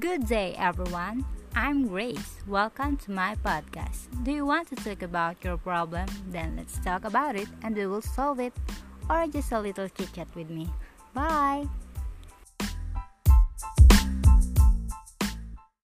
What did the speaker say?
Good day, everyone. I'm Grace. Welcome to my podcast. Do you want to talk about your problem? Then let's talk about it and we will solve it. Or just a little chit chat with me. Bye.